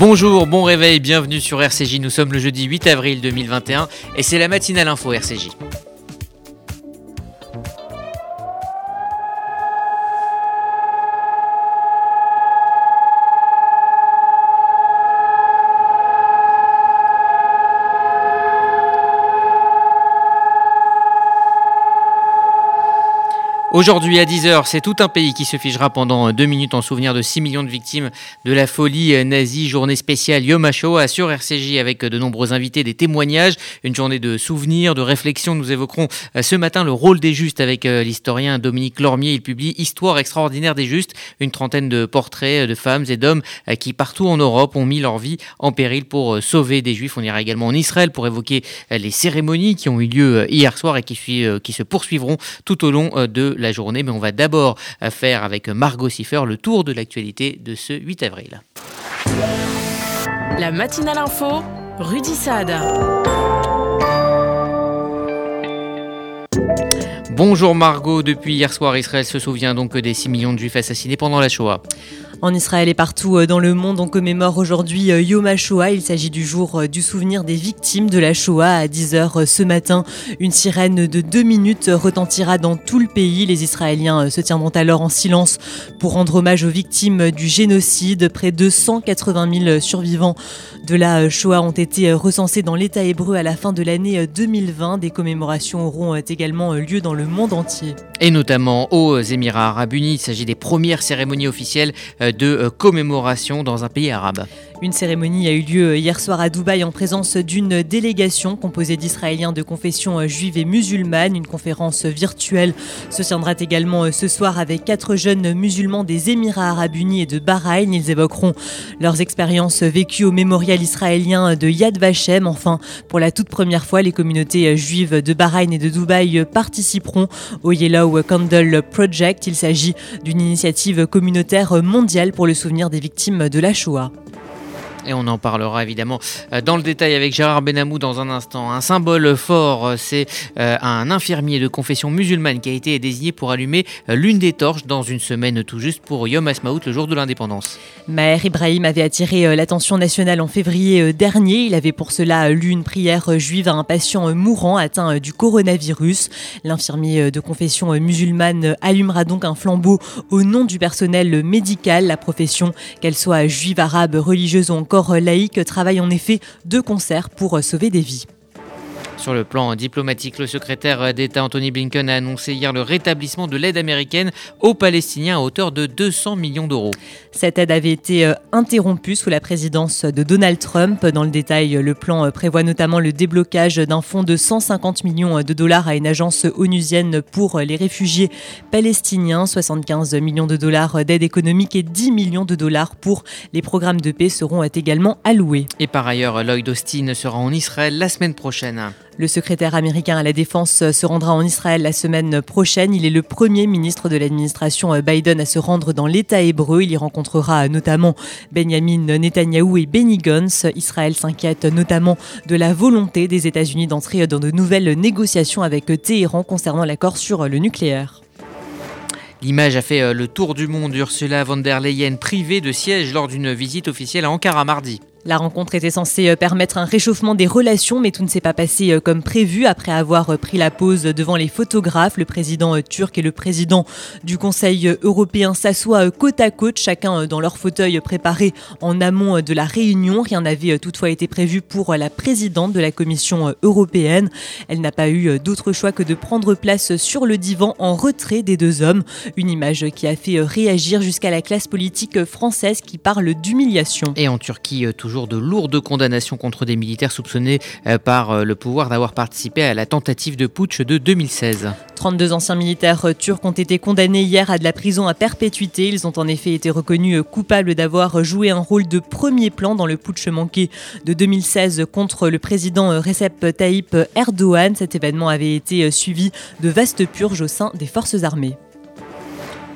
Bonjour, bon réveil, bienvenue sur RCJ. Nous sommes le jeudi 8 avril 2021 et c'est la matinale info RCJ. Aujourd'hui à 10h, c'est tout un pays qui se figera pendant deux minutes en souvenir de 6 millions de victimes de la folie nazie. Journée spéciale Yom HaShoah sur RCJ avec de nombreux invités, des témoignages, une journée de souvenirs, de réflexion. Nous évoquerons euh, ce matin le rôle des justes avec euh, l'historien Dominique Lormier. Il publie Histoire extraordinaire des justes, une trentaine de portraits de femmes et d'hommes euh, qui partout en Europe ont mis leur vie en péril pour sauver des juifs. On ira également en Israël pour évoquer les cérémonies qui ont eu lieu hier soir et qui se poursuivront tout au long de la journée. Mais on va d'abord faire avec Margot Siffer le tour de l'actualité de ce 8 avril. La matinale info, Rudy Saad. Bonjour Margot, depuis hier soir, Israël se souvient donc des 6 millions de juifs assassinés pendant la Shoah. En Israël et partout euh, dans le monde, on commémore aujourd'hui euh, Yom HaShoah. Il s'agit du jour euh, du souvenir des victimes de la Shoah à 10h ce matin. Une sirène de deux minutes retentira dans tout le pays. Les Israéliens se tiendront alors en silence pour rendre hommage aux victimes du génocide. Près de 180 000 survivants de la Shoah ont été recensés dans l'État hébreu à la fin de l'année 2020. Des commémorations auront également lieu dans le monde entier. Et notamment aux Émirats arabes unis. Il s'agit des premières cérémonies officielles de euh, commémoration dans un pays arabe. Une cérémonie a eu lieu hier soir à Dubaï en présence d'une délégation composée d'Israéliens de confession juive et musulmane. Une conférence virtuelle se tiendra également ce soir avec quatre jeunes musulmans des Émirats arabes unis et de Bahreïn. Ils évoqueront leurs expériences vécues au mémorial israélien de Yad Vashem. Enfin, pour la toute première fois, les communautés juives de Bahreïn et de Dubaï participeront au Yellow Candle Project. Il s'agit d'une initiative communautaire mondiale pour le souvenir des victimes de la Shoah. Et on en parlera évidemment euh, dans le détail avec Gérard Benamou dans un instant. Un symbole fort, euh, c'est euh, un infirmier de confession musulmane qui a été désigné pour allumer l'une des torches dans une semaine tout juste pour Yom Asmaout, le jour de l'indépendance. Maher Ibrahim avait attiré l'attention nationale en février dernier. Il avait pour cela lu une prière juive à un patient mourant atteint du coronavirus. L'infirmier de confession musulmane allumera donc un flambeau au nom du personnel médical. La profession, qu'elle soit juive, arabe, religieuse ou corps laïque travaille en effet de concert pour sauver des vies. Sur le plan diplomatique, le secrétaire d'État Anthony Blinken a annoncé hier le rétablissement de l'aide américaine aux Palestiniens à hauteur de 200 millions d'euros. Cette aide avait été euh, interrompue sous la présidence de Donald Trump. Dans le détail, le plan euh, prévoit notamment le déblocage d'un fonds de 150 millions de dollars à une agence onusienne pour les réfugiés palestiniens, 75 millions de dollars d'aide économique et 10 millions de dollars pour les programmes de paix seront également alloués. Et par ailleurs, Lloyd Austin sera en Israël la semaine prochaine. Le secrétaire américain à la Défense se rendra en Israël la semaine prochaine. Il est le premier ministre de l'administration Biden à se rendre dans l'État hébreu. Il y rencontrera notamment Benjamin Netanyahou et Benny Gantz. Israël s'inquiète notamment de la volonté des États-Unis d'entrer dans de nouvelles négociations avec Téhéran concernant l'accord sur le nucléaire. L'image a fait euh, le tour du monde. Ursula von der Leyen privée de siège lors d'une visite officielle à Ankara mardi. La rencontre était censée euh, permettre un réchauffement des relations, mais tout ne s'est pas passé euh, comme prévu. Après avoir euh, pris la pause devant les photographes, le président turc et le président du Conseil européen s'assoient côte à côte, chacun dans leur fauteuil préparé en amont de la réunion. Rien n'avait toutefois été prévu pour la présidente de la Commission européenne. Elle n'a pas eu d'autre choix que de prendre place sur le divan en retrait des deux hommes. Une image qui a fait réagir jusqu'à la classe politique française qui parle d'humiliation. Et en Turquie, toujours de lourdes condamnations contre des militaires soupçonnés euh, par euh, le pouvoir d'avoir participé à la tentative de putsch de 2016. 32 anciens militaires euh, turcs ont été condamnés hier à de la prison à perpétuité. Ils ont en effet été reconnus coupables d'avoir joué un rôle de premier plan dans le putsch manqué de 2016 contre le président Recep Tayyip Erdogan. Cet événement avait été suivi de vastes purges au sein des forces armées.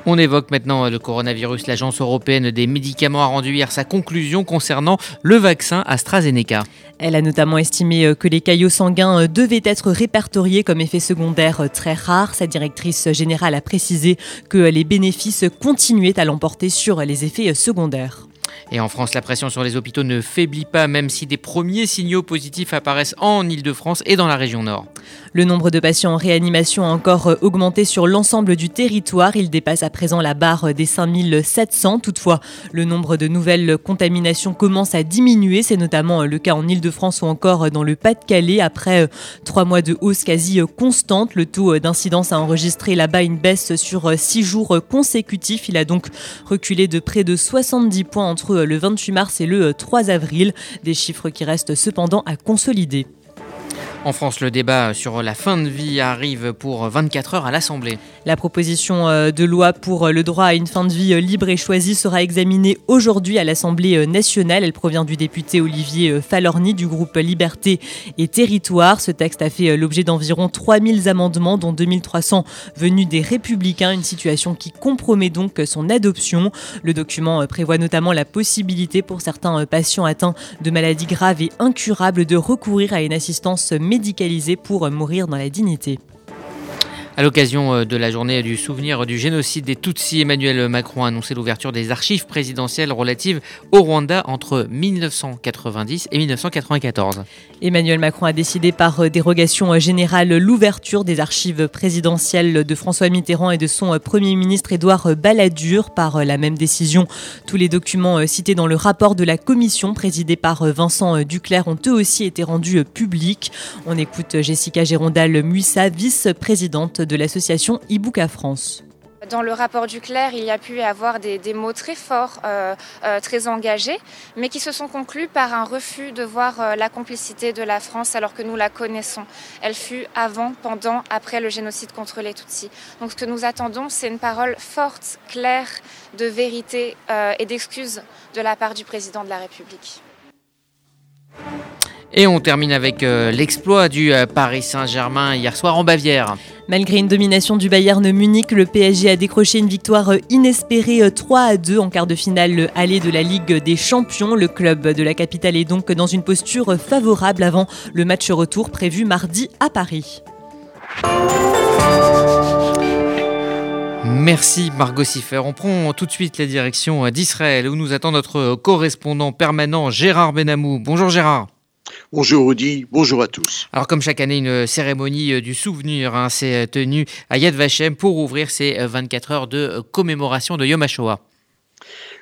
On évoque maintenant le coronavirus. L'Agence européenne des médicaments a rendu hier sa conclusion concernant le vaccin AstraZeneca. Elle a notamment estimé euh, que les caillots sanguins euh, devaient être répertoriés comme effet secondaire euh, très rare. Sa directrice générale a précisé que les bénéfices continuaient à l'emporter sur les effets secondaires. Et en France, la pression sur les hôpitaux ne faiblit pas, même si des premiers signaux positifs apparaissent en Ile-de-France et dans la région nord. Le nombre de patients en réanimation a encore augmenté sur l'ensemble du territoire. Il dépasse à présent la barre des 5700. Toutefois, le nombre de nouvelles contaminations commence à diminuer. C'est notamment le cas en Ile-de-France ou encore dans le Pas-de-Calais. Après trois mois de hausse quasi constante, le taux d'incidence a enregistré là-bas une baisse sur six jours consécutifs. Il a donc reculé de près de 70 points entre le 28 mars et le 3 avril. Des chiffres qui restent cependant à consolider. En France, le débat sur la fin de vie arrive pour 24 heures à l'Assemblée. La proposition euh, de loi pour le droit à une fin de vie euh, libre et choisie sera examinée aujourd'hui à l'Assemblée euh, nationale. Elle provient du député Olivier Falorni du groupe Liberté et Territoire. Ce texte a fait l'objet d'environ 3000 amendements, dont 2300 venus des Républicains, une situation qui compromet donc son adoption. Le document prévoit notamment la possibilité pour certains patients atteints de maladies graves et incurables de recourir à une assistance médicale médicalisés pour mourir dans la dignité. À l'occasion euh, de la journée du souvenir du génocide des Tutsis, Emmanuel Macron a annoncé l'ouverture des archives présidentielles relatives au Rwanda entre 1990 et 1994. Emmanuel Macron a décidé par euh, dérogation euh, générale l'ouverture des archives présidentielles de François Mitterrand et de son Premier ministre Édouard Balladur. Par la même décision, tous les documents cités dans le rapport de la commission présidée par Vincent Duclerc ont eux aussi été rendus publics. On écoute Jessica Gérondal-Muissa, vice-présidente de l'association Ibuka France. Dans le rapport du Clair, il y a pu y avoir des, mots très forts, euh, euh, très engagés, mais qui se sont conclus par un refus de voir euh, la complicité de la France alors que nous la connaissons. Elle fut avant, pendant, après le génocide contre les Tutsis. Donc ce que nous attendons, c'est une parole forte, claire, de vérité et d'excuse de la part du président de la République. Et on termine avec euh, l'exploit du euh, Paris Saint-Germain hier soir en Bavière. Malgré une domination du Bayern Munich, le PSG a décroché une victoire euh, inespérée 3 à 2 en quart de finale allée de la Ligue des Champions. Le club de la capitale est donc dans une posture favorable avant le match retour prévu mardi à Paris. Merci Margot Siffer. On prend tout de suite la direction d'Israël où nous attend notre correspondant permanent Gérard Benamou. Bonjour Gérard. Bonjour Rudy, bonjour à tous. Alors comme chaque année, une cérémonie euh, du souvenir hein, s'est euh, tenue à Yad Vashem pour ouvrir ces 24 euh, heures de commémoration de Yom HaShoah.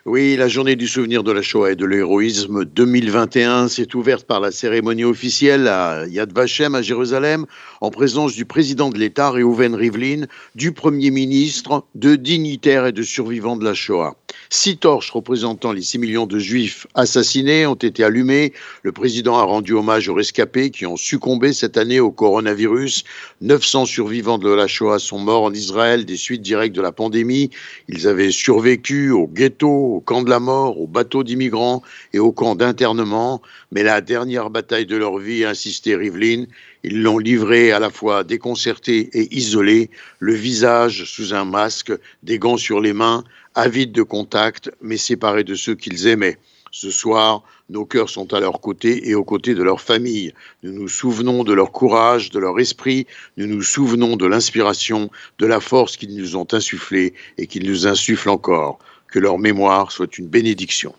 Oui, la journée du souvenir de la Shoah et de l'héroïsme 2021 s'est ouverte par la cérémonie officielle à Yad Vashem à Jérusalem en présence du président de l'État Reuven Rivlin, du Premier ministre, de dignitaires et de survivants de la Shoah. Six torches représentant les 6 millions de juifs assassinés ont été allumées. Le président a rendu hommage aux rescapés qui ont succombé cette année au coronavirus. 900 survivants de la Shoah sont morts en Israël des suites directes de la pandémie. Ils avaient survécu au ghetto, au camp de la mort, aux bateaux d'immigrants et au camp d'internement. Mais la dernière bataille de leur vie, insistait Rivlin, ils l'ont livré à la fois déconcerté et isolé, le visage sous un masque, des gants sur les mains, avides de contact, mais séparés de ceux qu'ils aimaient. Ce soir, nos cœurs sont à leur côté et aux côtés de leur famille. Nous nous souvenons de leur courage, de leur esprit, nous nous souvenons de l'inspiration, de la force qu'ils nous ont insufflée et qu'ils nous insufflent encore. Que leur mémoire soit une bénédiction.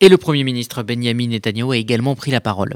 Et le Premier ministre Benjamin Netanyahu a également pris la parole.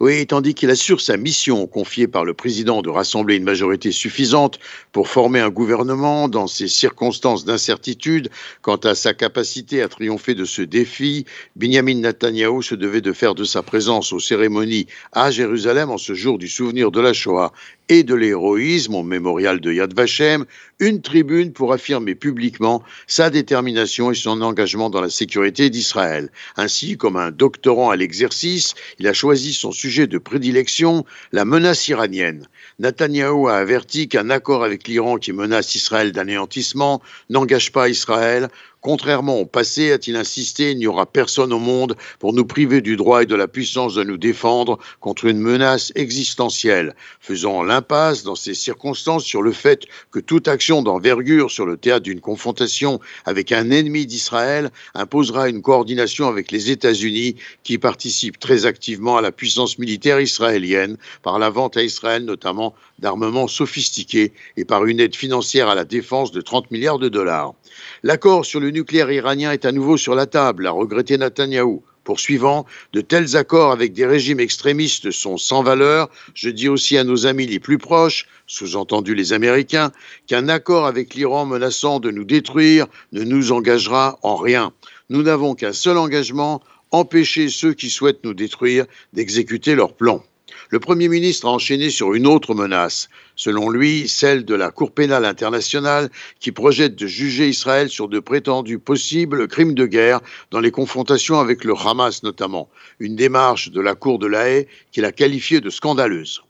Oui, tandis qu'il assure sa mission confiée par le président de rassembler une majorité suffisante pour former un gouvernement dans ces circonstances d'incertitude quant à sa capacité à triompher de ce défi, Benjamin Netanyahu se devait de faire de sa présence aux cérémonies à Jérusalem en ce jour du souvenir de la Shoah et de l'héroïsme au mémorial de Yad Vashem, une tribune pour affirmer publiquement sa détermination et son engagement dans la sécurité d'Israël. Ainsi, comme un doctorant à l'exercice, il a choisi son sujet de prédilection, la menace iranienne. Netanyahou a averti qu'un accord avec l'Iran qui menace Israël d'anéantissement n'engage pas Israël, Contrairement au passé, a-t-il insisté, il n'y aura personne au monde pour nous priver du droit et de la puissance de nous défendre contre une menace existentielle, faisant l'impasse dans ces circonstances sur le fait que toute action d'envergure sur le théâtre d'une confrontation avec un ennemi d'Israël imposera une coordination avec les États-Unis qui participent très activement à la puissance militaire israélienne par la vente à Israël notamment d'armements sophistiqués et par une aide financière à la défense de 30 milliards de dollars. L'accord sur le le nucléaire iranien est à nouveau sur la table, a regretté Netanyahou. Poursuivant, de tels accords avec des régimes extrémistes sont sans valeur. Je dis aussi à nos amis les plus proches, sous-entendu les Américains, qu'un accord avec l'Iran menaçant de nous détruire ne nous engagera en rien. Nous n'avons qu'un seul engagement, empêcher ceux qui souhaitent nous détruire d'exécuter leurs plans. Le Premier ministre a enchaîné sur une autre menace, selon lui celle de la Cour pénale internationale qui projette de juger Israël sur de prétendus possibles crimes de guerre dans les confrontations avec le Hamas notamment, une démarche de la Cour de la Haye qu'il a qualifiée de scandaleuse.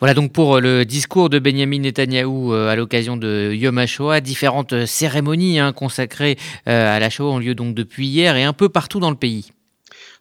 Voilà donc pour euh, le discours de Benjamin Netanyahou euh, à l'occasion de Yom HaShoah. Différentes euh, cérémonies hein, consacrées à la Shoah ont lieu donc depuis hier et un peu partout dans le pays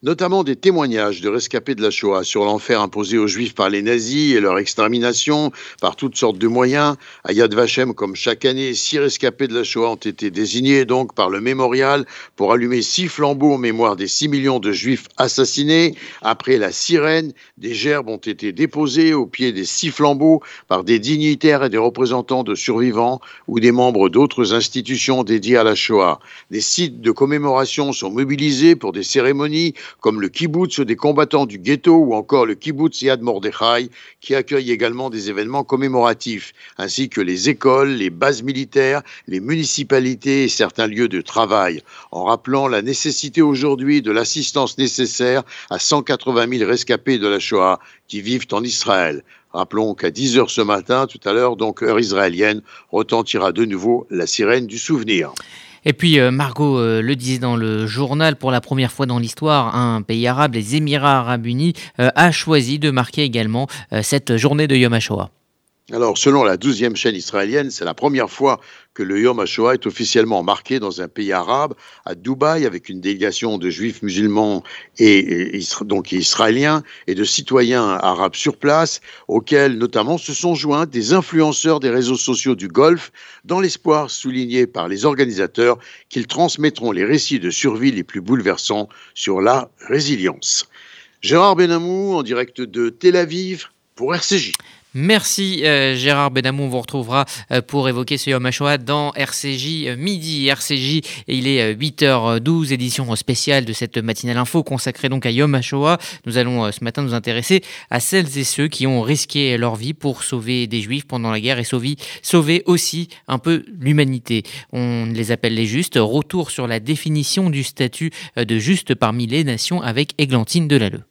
notamment des témoignages de rescapés de la Shoah sur l'enfer imposé aux Juifs par les nazis et leur extermination par toutes sortes de moyens. À Yad Vashem, comme chaque année, six rescapés de la Shoah ont été désignés donc par le mémorial pour allumer six flambeaux en mémoire des six millions de Juifs assassinés. Après la sirène, des gerbes ont été déposées au pied des six flambeaux par des dignitaires et des représentants de survivants ou des membres d'autres institutions dédiées à la Shoah. Des sites de commémoration sont mobilisés pour des cérémonies comme le kibbutz des combattants du ghetto ou encore le kibbutz Yad Mordechai, qui accueille également des événements commémoratifs, ainsi que les écoles, les bases militaires, les municipalités et certains lieux de travail, en rappelant la nécessité aujourd'hui de l'assistance nécessaire à 180 000 rescapés de la Shoah qui vivent en Israël. Rappelons qu'à 10 heures ce matin, tout à l'heure, donc heure israélienne, retentira de nouveau la sirène du souvenir. Et puis euh, Margot euh, le disait dans le journal, pour la première fois dans l'histoire, un pays arabe, les Émirats arabes unis, euh, a choisi de marquer également cette journée de Yom HaShoah. Alors, selon la douzième chaîne israélienne, c'est la première fois que le Yom HaShoah est officiellement marqué dans un pays arabe, à Dubaï, avec une délégation de juifs musulmans et, donc israéliens et de citoyens arabes sur place, auxquels notamment se sont joints des influenceurs des réseaux sociaux du Golfe, dans l'espoir souligné par les organisateurs qu'ils transmettront les récits de survie les plus bouleversants sur la résilience. Gérard Benamou, en direct de Tel Aviv, pour RCJ. Merci euh, Gérard Benamou, on vous retrouvera euh, pour évoquer ce Yom HaShoah dans RCJ euh, midi. RCJ, il est 8h12, édition spéciale de cette matinale info consacrée donc à Yom HaShoah. Nous allons ce matin nous intéresser à celles et ceux qui ont risqué leur vie pour sauver des juifs pendant la guerre et sauver, sauver aussi un peu l'humanité. On les appelle les justes. Retour sur la définition du statut de juste parmi les nations avec Églantine Delalleux.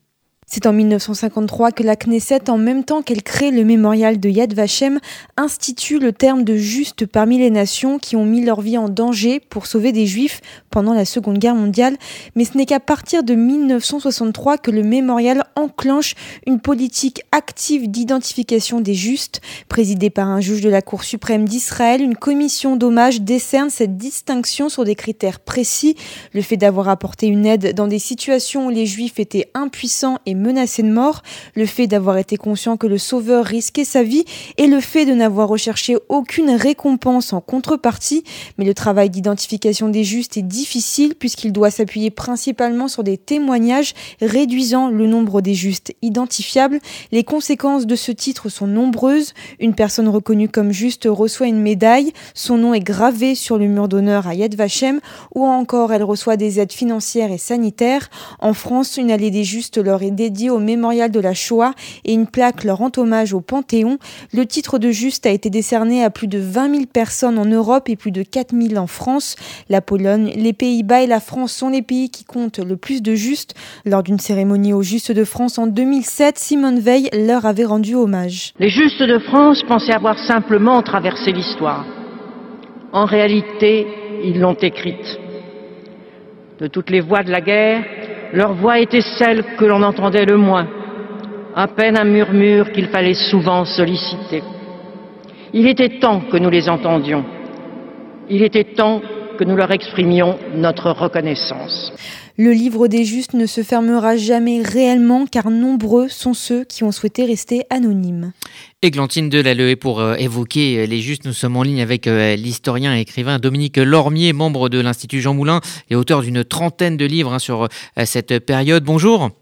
C'est en 1953 que la Knesset, en même temps qu'elle crée le mémorial de Yad Vashem, institue le terme de juste parmi les nations qui ont mis leur vie en danger pour sauver des juifs pendant la Seconde Guerre mondiale. Mais ce n'est qu'à partir de 1963 que le mémorial enclenche une politique active d'identification des justes. Présidée par un juge de la Cour suprême d'Israël, une commission d'hommage décerne cette distinction sur des critères précis. Le fait d'avoir apporté une aide dans des situations où les juifs étaient impuissants et menacé de mort, le fait d'avoir été conscient que le sauveur risquait sa vie et le fait de n'avoir recherché aucune récompense en contrepartie. Mais le travail d'identification des justes est difficile puisqu'il doit s'appuyer principalement sur des témoignages réduisant le nombre des justes identifiables. Les conséquences de ce titre sont nombreuses. Une personne reconnue comme juste reçoit une médaille, son nom est gravé sur le mur d'honneur à Yad Vashem ou encore elle reçoit des aides financières et sanitaires. En France, une allée des justes leur est dédiée dédié au mémorial de la Shoah et une plaque leur rend hommage au Panthéon. Le titre de juste a été décerné à plus de 20 000 personnes en Europe et plus de 4 000 en France. La Pologne, les Pays-Bas et la France sont les pays qui comptent le plus de justes. Lors d'une cérémonie aux Justes de France en 2007, Simone Veil leur avait rendu hommage. Les Justes de France pensaient avoir simplement traversé l'histoire. En réalité, ils l'ont écrite. De toutes les voix de la guerre, leur voix était celle que l'on entendait le moins, à peine un murmure qu'il fallait souvent solliciter. Il était temps que nous les entendions. Il était temps que nous leur exprimions notre reconnaissance. Le livre des justes ne se fermera jamais réellement car nombreux sont ceux qui ont souhaité rester anonymes. Églantine Delalleux, et pour euh, évoquer euh, les justes, nous sommes en ligne avec euh, l'historien et écrivain Dominique Lormier, membre de l'Institut Jean Moulin et auteur d'une trentaine de livres hein, sur cette période. Bonjour.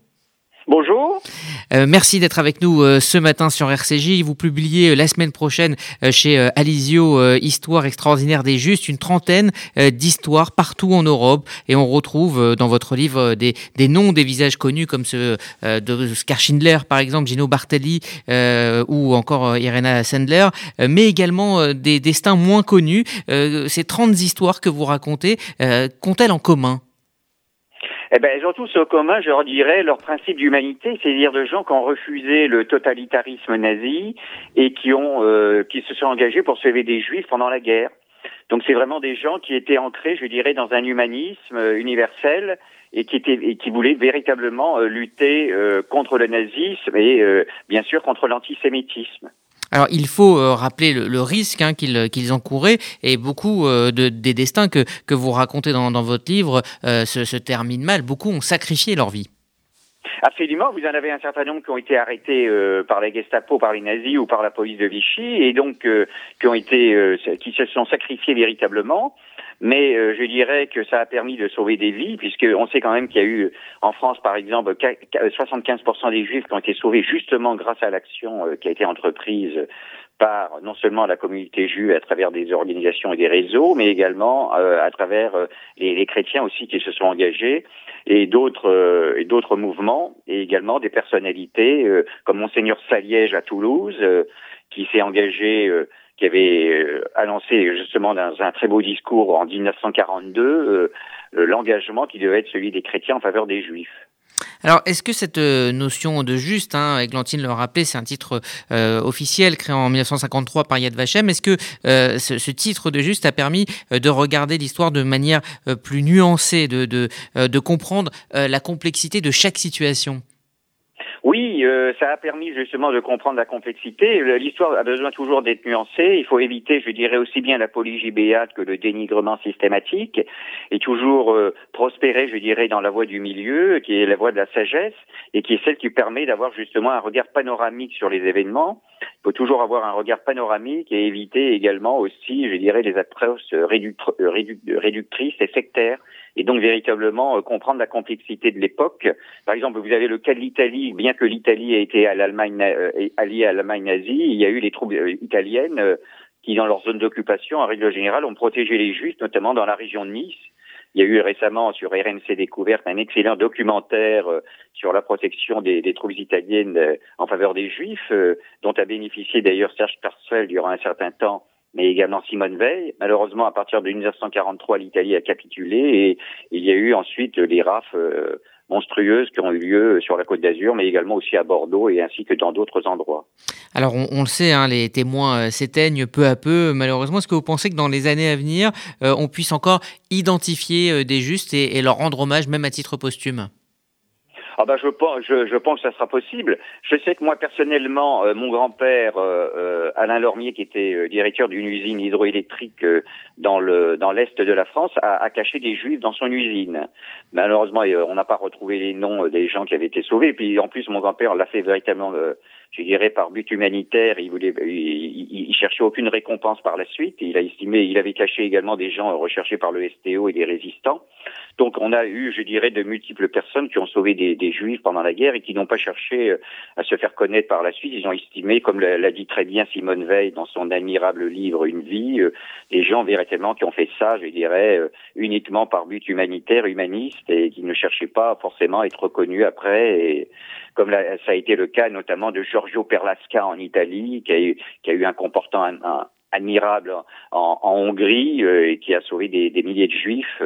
Bientôt. merci d'être avec nous ce matin sur RCJ. Vous publiez la semaine prochaine chez Alizio Histoire extraordinaire des justes, une trentaine d'histoires partout en Europe. Et on retrouve dans votre livre des, des noms des visages connus comme ceux de Scar Schindler, par exemple, Gino Bartelli ou encore Irena Sandler, mais également des destins moins connus. ces 30 histoires que vous racontez, qu'ont-elles en commun? Eh ben, ils ont tous au commun, je leur dirais, leur principe d'humanité, c'est-à-dire de gens qui ont refusé le totalitarisme nazi et qui ont, euh, qui se sont engagés pour sauver des juifs pendant la guerre. Donc c'est vraiment des gens qui étaient ancrés, je dirais, dans un humanisme euh, universel et qui étaient et qui voulaient véritablement euh, lutter contre le nazisme et bien sûr contre l'antisémitisme. Alors il faut euh, rappeler le, risque hein, qu'ils encouraient et beaucoup euh, de, des destins que, que vous racontez dans, dans votre livre euh, se, se, terminent mal. Beaucoup ont sacrifié leur vie. Absolument, vous en avez un certain nombre qui ont été arrêtés par la Gestapo, par les nazis ou par la police de Vichy, et donc qui ont été, qui se sont sacrifiés véritablement. Mais je dirais que ça a permis de sauver des vies, puisqu'on sait quand même qu'il y a eu en France, par exemple, 75% des juifs qui ont été sauvés justement grâce à l'action qui a été entreprise par non seulement la communauté juive à travers des organisations et des réseaux, mais également euh, à travers euh, les, les, chrétiens aussi qui se sont engagés et d'autres euh, et d'autres mouvements et également des personnalités comme monseigneur Saliège à Toulouse qui s'est engagé qui avait annoncé justement dans un très beau discours en 1942 l'engagement qui devait être celui des chrétiens en faveur des juifs. Alors, est-ce que cette euh, notion de juste, hein, Glantine le rappelait, c'est un titre euh, officiel créé en 1953 par Yad Vashem, est-ce que euh, ce, titre de juste a permis de regarder l'histoire de manière plus nuancée, de, de, de comprendre la complexité de chaque situation? Oui, euh, ça a permis justement de comprendre la complexité. L'histoire a besoin toujours d'être nuancée. Il faut éviter, je dirais, aussi bien la polygie béate que le dénigrement systématique, et toujours euh, prospérer, je dirais, dans la voie du milieu, qui est la voie de la sagesse, et qui est celle qui permet d'avoir justement un regard panoramique sur les événements. Il faut toujours avoir un regard panoramique et éviter également aussi, je dirais, les approches réductrices et sectaires et donc véritablement euh, comprendre la complexité de l'époque. Par exemple, vous avez le cas de l'Italie, bien que l'Italie ait été à l'Allemagne euh, alliée à l'Allemagne nazie, il y a eu les troupes euh, italiennes qui, dans leur zone d'occupation, en règle générale, ont protégé les Juifs, notamment dans la région de Nice. Il y a eu récemment sur RMC Découverte un excellent documentaire sur la protection des, des troupes italiennes en faveur des Juifs, dont a bénéficié d'ailleurs Serge Parsfeld durant un certain temps mais également Simone Veil. Malheureusement, à partir de 1943, l'Italie a capitulé et il y a eu ensuite les rafles euh, monstrueuses qui ont eu lieu sur la Côte d'Azur, mais également aussi à Bordeaux et ainsi que dans d'autres endroits. Alors, on, le sait, hein, les témoins euh, s'éteignent peu à peu. Malheureusement, est-ce que vous pensez que dans les années à venir, euh, on puisse encore identifier des justes et leur rendre hommage, même à titre posthume? Ah bah je pense, je, je, pense que ça sera possible. Je sais que moi personnellement, euh, mon grand-père euh, euh, Alain Lormier, qui était directeur d'une usine hydroélectrique dans le dans l'est de la France, a, a, caché des juifs dans son usine. Malheureusement, on n'a pas retrouvé les noms des gens qui avaient été sauvés. Puis en plus, mon grand-père l'a fait véritablement je dirais par but humanitaire, il voulait, il, il, cherchait aucune récompense par la suite. Il a estimé, il avait caché également des gens recherchés par le STO et des résistants. Donc on a eu, je dirais, de multiples personnes qui ont sauvé des, des juifs pendant la guerre et qui n'ont pas cherché euh, à se faire connaître par la suite. Ils ont estimé, comme l'a dit très bien Simone Veil dans son admirable livre Une vie, euh, des gens véritablement qui ont fait ça, je dirais, euh, uniquement par but humanitaire, humaniste et qui ne cherchaient pas forcément à être reconnus après. Et, comme ça a été le cas notamment de Giorgio Perlasca en Italie, qui a eu, qui a eu un comportement admirable en, Hongrie et qui a sauvé des, des milliers de juifs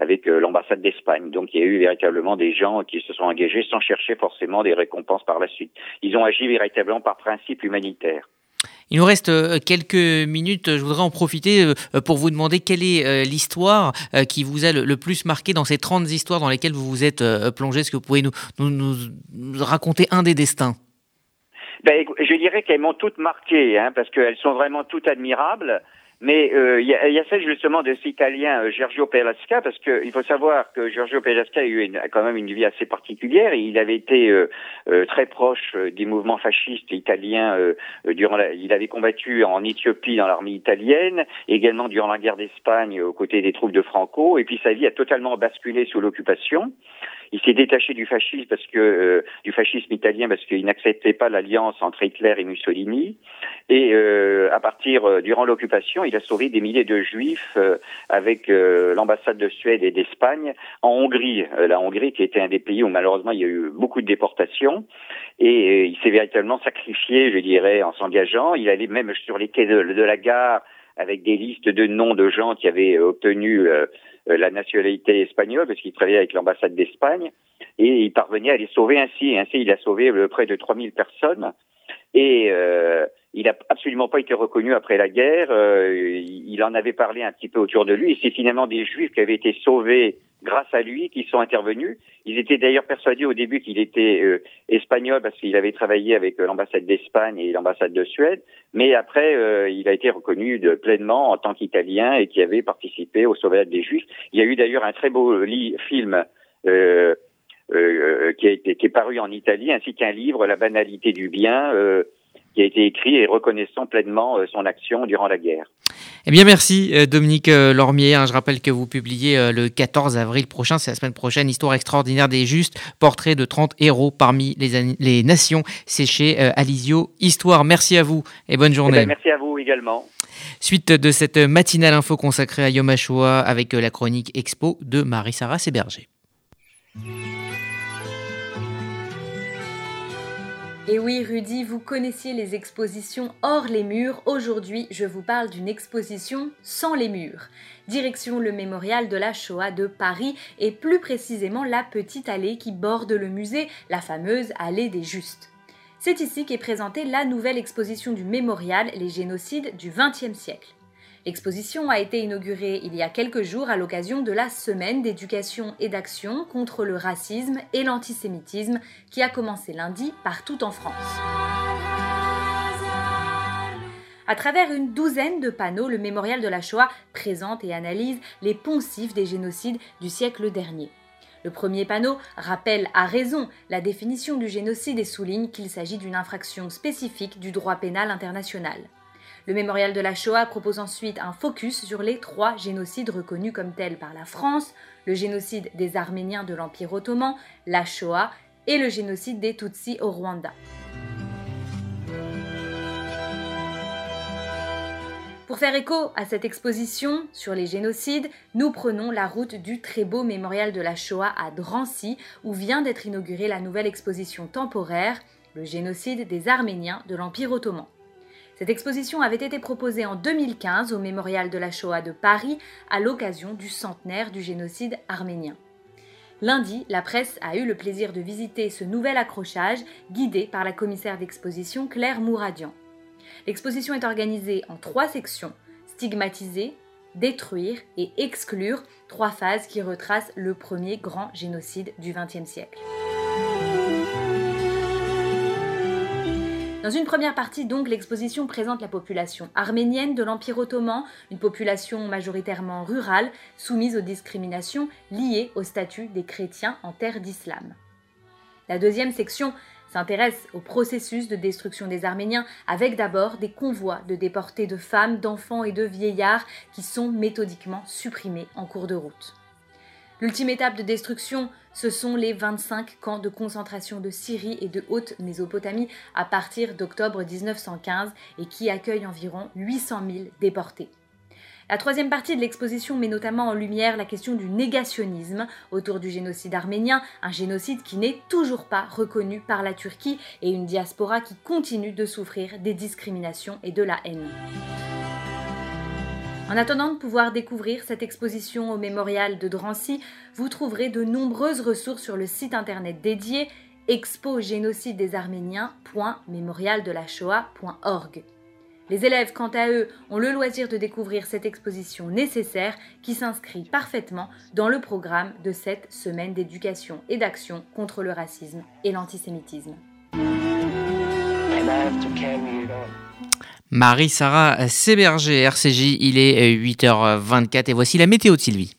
avec euh, l'ambassade d'Espagne. Donc il y a eu véritablement des gens qui se sont engagés sans chercher forcément des récompenses par la suite. Ils ont agi véritablement par principe humanitaire. Il nous reste euh, quelques minutes. Je voudrais en profiter euh, pour vous demander quelle est l'histoire qui vous a le plus marqué dans ces 30 histoires dans lesquelles vous vous êtes plongé. Est-ce que vous pouvez nous, nous, raconter un des destins? Ben, Je dirais qu'elles m'ont toutes marqué, hein, parce qu'elles sont vraiment toutes admirables. Mais euh, il y, a, y, a, celle justement de cet Italien euh, Giorgio Pelasca, parce qu'il faut savoir que Giorgio Pelasca a eu quand même une vie assez particulière. Il avait été euh, très proche des mouvements fascistes italiens durant la, il avait combattu en Éthiopie dans l'armée italienne, également durant la guerre d'Espagne aux côtés des troupes de Franco. Et puis sa vie a totalement basculé sous l'occupation. Il s'est détaché du fascisme parce que euh, du fascisme italien parce qu'il n'acceptait pas l'alliance entre Hitler et Mussolini. Et euh, à partir euh, durant l'occupation, il a sauvé des milliers de juifs avec l'ambassade de Suède et d'Espagne en Hongrie. la Hongrie qui était un des pays où malheureusement il y a eu beaucoup de déportations. Et il s'est véritablement sacrifié, je dirais, en s'engageant. Il allait même sur les quais de, de la gare avec des listes de noms de gens qui avaient obtenu euh, la nationalité espagnole parce qu'il travaillait avec l'ambassade d'Espagne et il parvenait à les sauver ainsi. Ainsi, il a sauvé euh, près de 3000 personnes et euh, il n'a absolument pas été reconnu après la guerre. Euh, il en avait parlé un petit peu autour de lui et c'est finalement des Juifs qui avaient été sauvés grâce à lui qui sont intervenus. Ils étaient d'ailleurs persuadés au début qu'il était euh, espagnol parce qu'il avait travaillé avec euh, l'ambassade d'Espagne et l'ambassade de Suède, mais après euh, il a été reconnu pleinement en tant qu'Italien et qui avait participé au sauvetage des Juifs. Il y a eu d'ailleurs un très beau film qui, a été, qui est paru en Italie, ainsi qu'un livre, La banalité du bien qui a été écrit et reconnaissant pleinement euh, son action durant la guerre. Eh bien, merci euh, Dominique euh, Lormier. Hein, je rappelle que vous publiez le 14 avril prochain, c'est la semaine prochaine, Histoire extraordinaire des justes, portrait de 30 héros parmi les, les nations. C'est chez Alizio Histoire. Merci à vous et bonne journée. Eh ben, merci à vous également. Suite de cette matinale info consacrée à Yom HaShoah avec la chronique Expo de Marie-Sara Séberger. Et oui, Rudy, vous connaissiez les expositions hors les murs. Aujourd'hui, je vous parle d'une exposition sans les murs. Direction le mémorial de la Shoah de Paris et plus précisément la petite allée qui borde le musée, la fameuse allée des Justes. C'est ici qu'est présentée la nouvelle exposition du mémorial Les génocides du XXe siècle. L'exposition a été inaugurée il y a quelques jours à l'occasion de la semaine d'éducation et d'action contre le racisme et l'antisémitisme qui a commencé lundi partout en France. À travers une douzaine de panneaux, le mémorial de la Shoah présente et analyse les poncifs des génocides du siècle dernier. Le premier panneau rappelle à raison la définition du génocide et souligne qu'il s'agit d'une infraction spécifique du droit pénal international. Le mémorial de la Shoah propose ensuite un focus sur les trois génocides reconnus comme tels par la France, le génocide des Arméniens de l'Empire ottoman, la Shoah et le génocide des Tutsis au Rwanda. Pour faire écho à cette exposition sur les génocides, nous prenons la route du très beau mémorial de la Shoah à Drancy, où vient d'être inaugurée la nouvelle exposition temporaire, le génocide des Arméniens de l'Empire ottoman. Cette exposition avait été proposée en 2015 au Mémorial de la Shoah de Paris à l'occasion du centenaire du génocide arménien. Lundi, la presse a eu le plaisir de visiter ce nouvel accrochage guidé par la commissaire d'exposition Claire Mouradian. L'exposition est organisée en trois sections stigmatiser, détruire et exclure, trois phases qui retracent le premier grand génocide du XXe siècle. Dans une première partie, donc, l'exposition présente la population arménienne de l'Empire ottoman, une population majoritairement rurale, soumise aux discriminations liées au statut des chrétiens en terre d'islam. La deuxième section s'intéresse au processus de destruction des Arméniens avec d'abord des convois de déportés de femmes, d'enfants et de vieillards qui sont méthodiquement supprimés en cours de route. L'ultime étape de destruction, ce sont les 25 camps de concentration de Syrie et de Haute-Mésopotamie à partir d'octobre 1915 et qui accueillent environ 800 000 déportés. La troisième partie de l'exposition met notamment en lumière la question du négationnisme autour du génocide arménien, un génocide qui n'est toujours pas reconnu par la Turquie et une diaspora qui continue de souffrir des discriminations et de la haine. En attendant de pouvoir découvrir cette exposition au mémorial de Drancy, vous trouverez de nombreuses ressources sur le site internet dédié expogénocide des Arméniens.mémorialdelashoah.org. Les élèves, quant à eux, ont le loisir de découvrir cette exposition nécessaire qui s'inscrit parfaitement dans le programme de cette semaine d'éducation et d'action contre le racisme et l'antisémitisme. Marie-Sara Séberger, RCJ, il est 8h24 et voici la météo de Sylvie.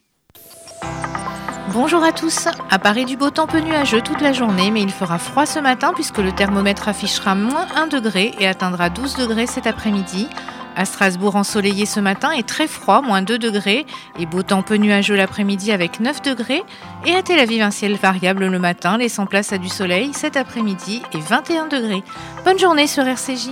Bonjour à tous. À Paris, du beau temps peu nuageux toute la journée, mais il fera froid ce matin puisque le thermomètre affichera moins 1 degré et atteindra 12 degrés cet après-midi. À Strasbourg, ensoleillé ce matin et très froid, moins 2 degrés, et beau temps peu nuageux l'après-midi avec 9 degrés. Et à Tel Aviv, un ciel variable le matin, laissant place à du soleil cet après-midi et 21 degrés. Bonne journée sur RCJ.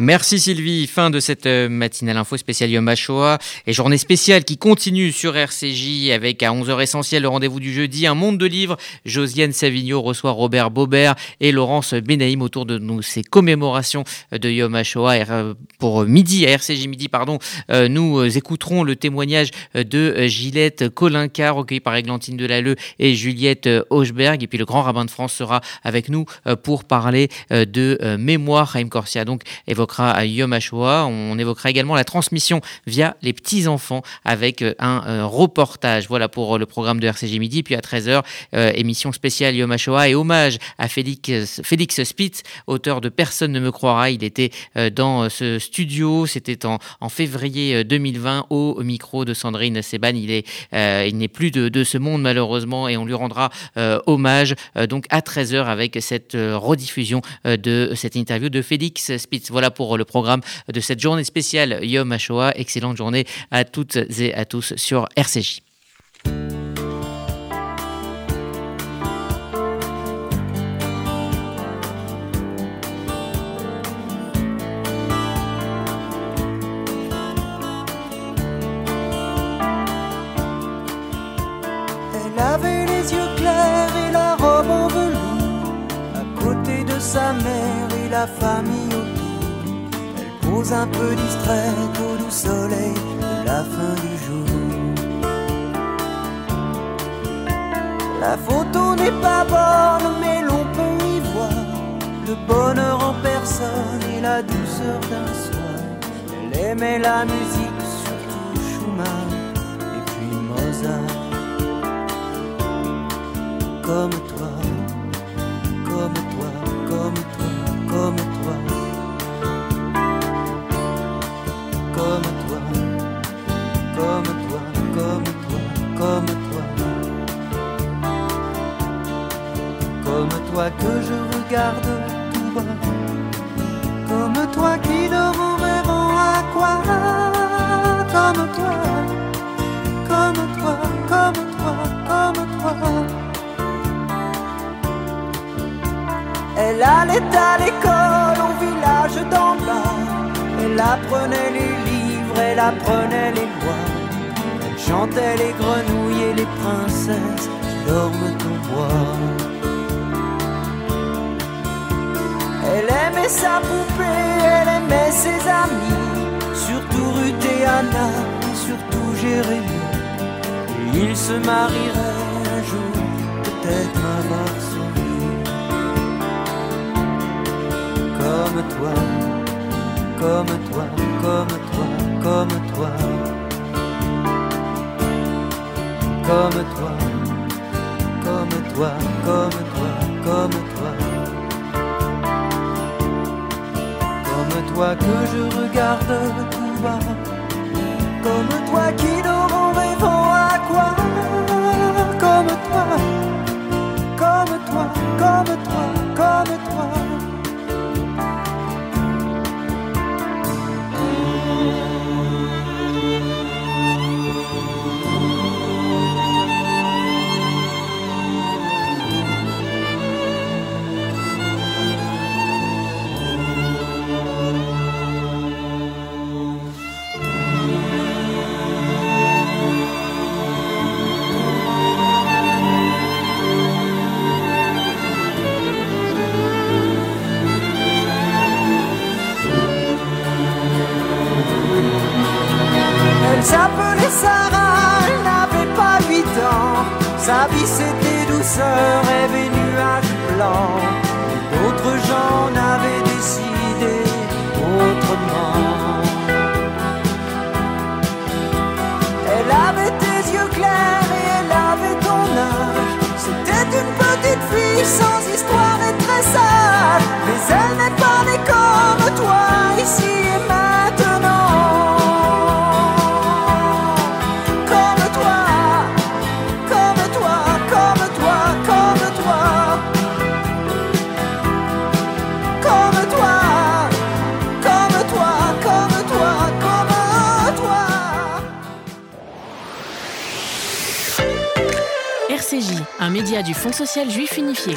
Merci Sylvie. Fin de cette euh, matinale info spéciale Yom HaShoah et journée spéciale qui continue sur RCJ avec à 11h essentiel le rendez-vous du jeudi, un monde de livres. Josiane Savigno reçoit Robert Bobert et Laurence Benaïm autour de nous, ces commémorations de Yom HaShoah. Euh, pour midi, à RCJ midi, pardon, euh, nous écouterons le témoignage de Gillette Colinca, recueilli par Églantine Delalleux et Juliette Hochberg. Et puis le grand rabbin de France sera avec nous pour parler de mémoire. Chaim Corsia donc évoquera Yom HaShoah. On évoquera également la transmission via les petits-enfants avec euh, un euh, reportage. Voilà pour le programme de RCG Midi. Puis à 13h, euh, émission spéciale Yom HaShoah et hommage à Félix, Félix Spitz, auteur de Personne ne me croira. Il était dans ce studio, c'était en, février 2020 au micro de Sandrine Seban. Il est, il n'est plus de, de, ce monde malheureusement et on lui rendra hommage donc à 13h avec cette rediffusion de cette interview de Félix Spitz. Voilà pour le programme de cette journée spéciale Yom HaShoah. Excellente journée à toutes et à tous sur RCJ. Sa mère et la famille un peu distraite au doux soleil de la fin du jour. La photo n'est pas bonne, mais l'on peut y voir le bonheur en personne et la douceur d'un soir. Elle aimait la musique, surtout Schumann et puis Mozart. Comme tout bas, comme toi qui dort en rêvant à quoi? Comme toi, comme toi, comme toi, comme toi. Elle allait à l'école au village d'en bas. Elle apprenait les elle apprenait les lois. Elle chantait les grenouilles et les princesses qui dorment au bois. Elle aimait sa poupée, elle aimait ses amis, surtout Ruth et Anna, surtout Jérémie. Et ils se marieraient un jour, peut-être m'avoir souri. Comme toi, comme toi, comme toi comme toi, comme toi, comme toi, comme toi, comme toi, toi que je regarde tout bas, comme toi qui Sa vie c'était douceur et des nuages blancs. D'autres gens n'avaient décidé autrement. Elle avait tes yeux clairs et elle avait ton âge. C'était une petite fille sans histoire et très sage. Mais elle n'est pas née comme toi ici et maintenant. Un média du Fonds social juif unifié.